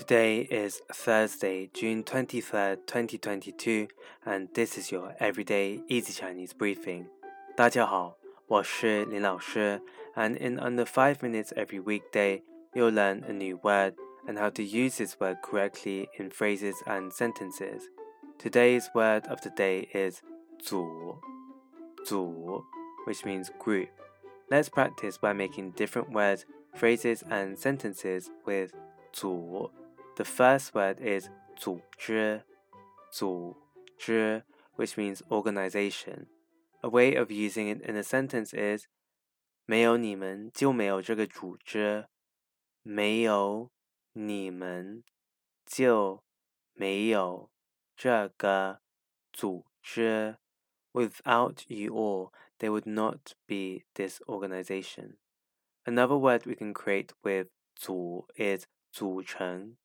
Today is Thursday, June 23rd, 2022, and this is your everyday easy Chinese briefing. 大家好，我是林老师, and in under 5 minutes every weekday, you'll learn a new word and how to use this word correctly in phrases and sentences. Today's word of the day is 组,组, which means group. Let's practice by making different words, phrases, and sentences with 组 the first word is 组织,组织, which means organization. A way of using it in a sentence is 没有你们就没有这个组织，没有你们就没有这个组织。Without you all, there would not be this organization. Another word we can create with 组 is 组成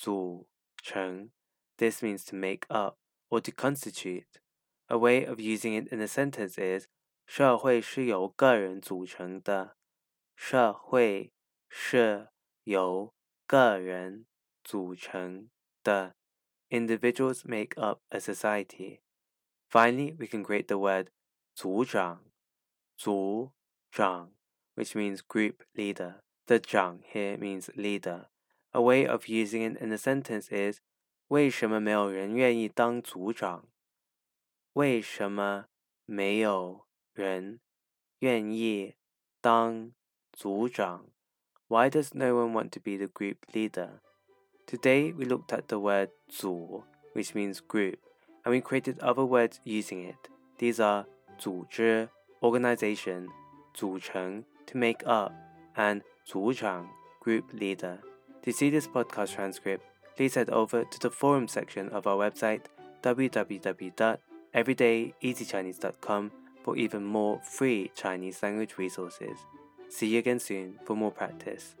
组成. This means to make up or to constitute. A way of using it in a sentence is 社会是由个人组成的。社会是由个人组成的。Individuals make up a society. Finally, we can create the word 组长,组长, which means group leader. The 长 here means leader. A way of using it in a sentence is 为什么没有人愿意当组长？为什么没有人愿意当组长？Why does no one want to be the group leader? Today we looked at the word 组, which means group, and we created other words using it. These are 组织 organization, 组成 to make up, and 组长 group leader. To see this podcast transcript, please head over to the forum section of our website www.everydayeasychinese.com for even more free Chinese language resources. See you again soon for more practice.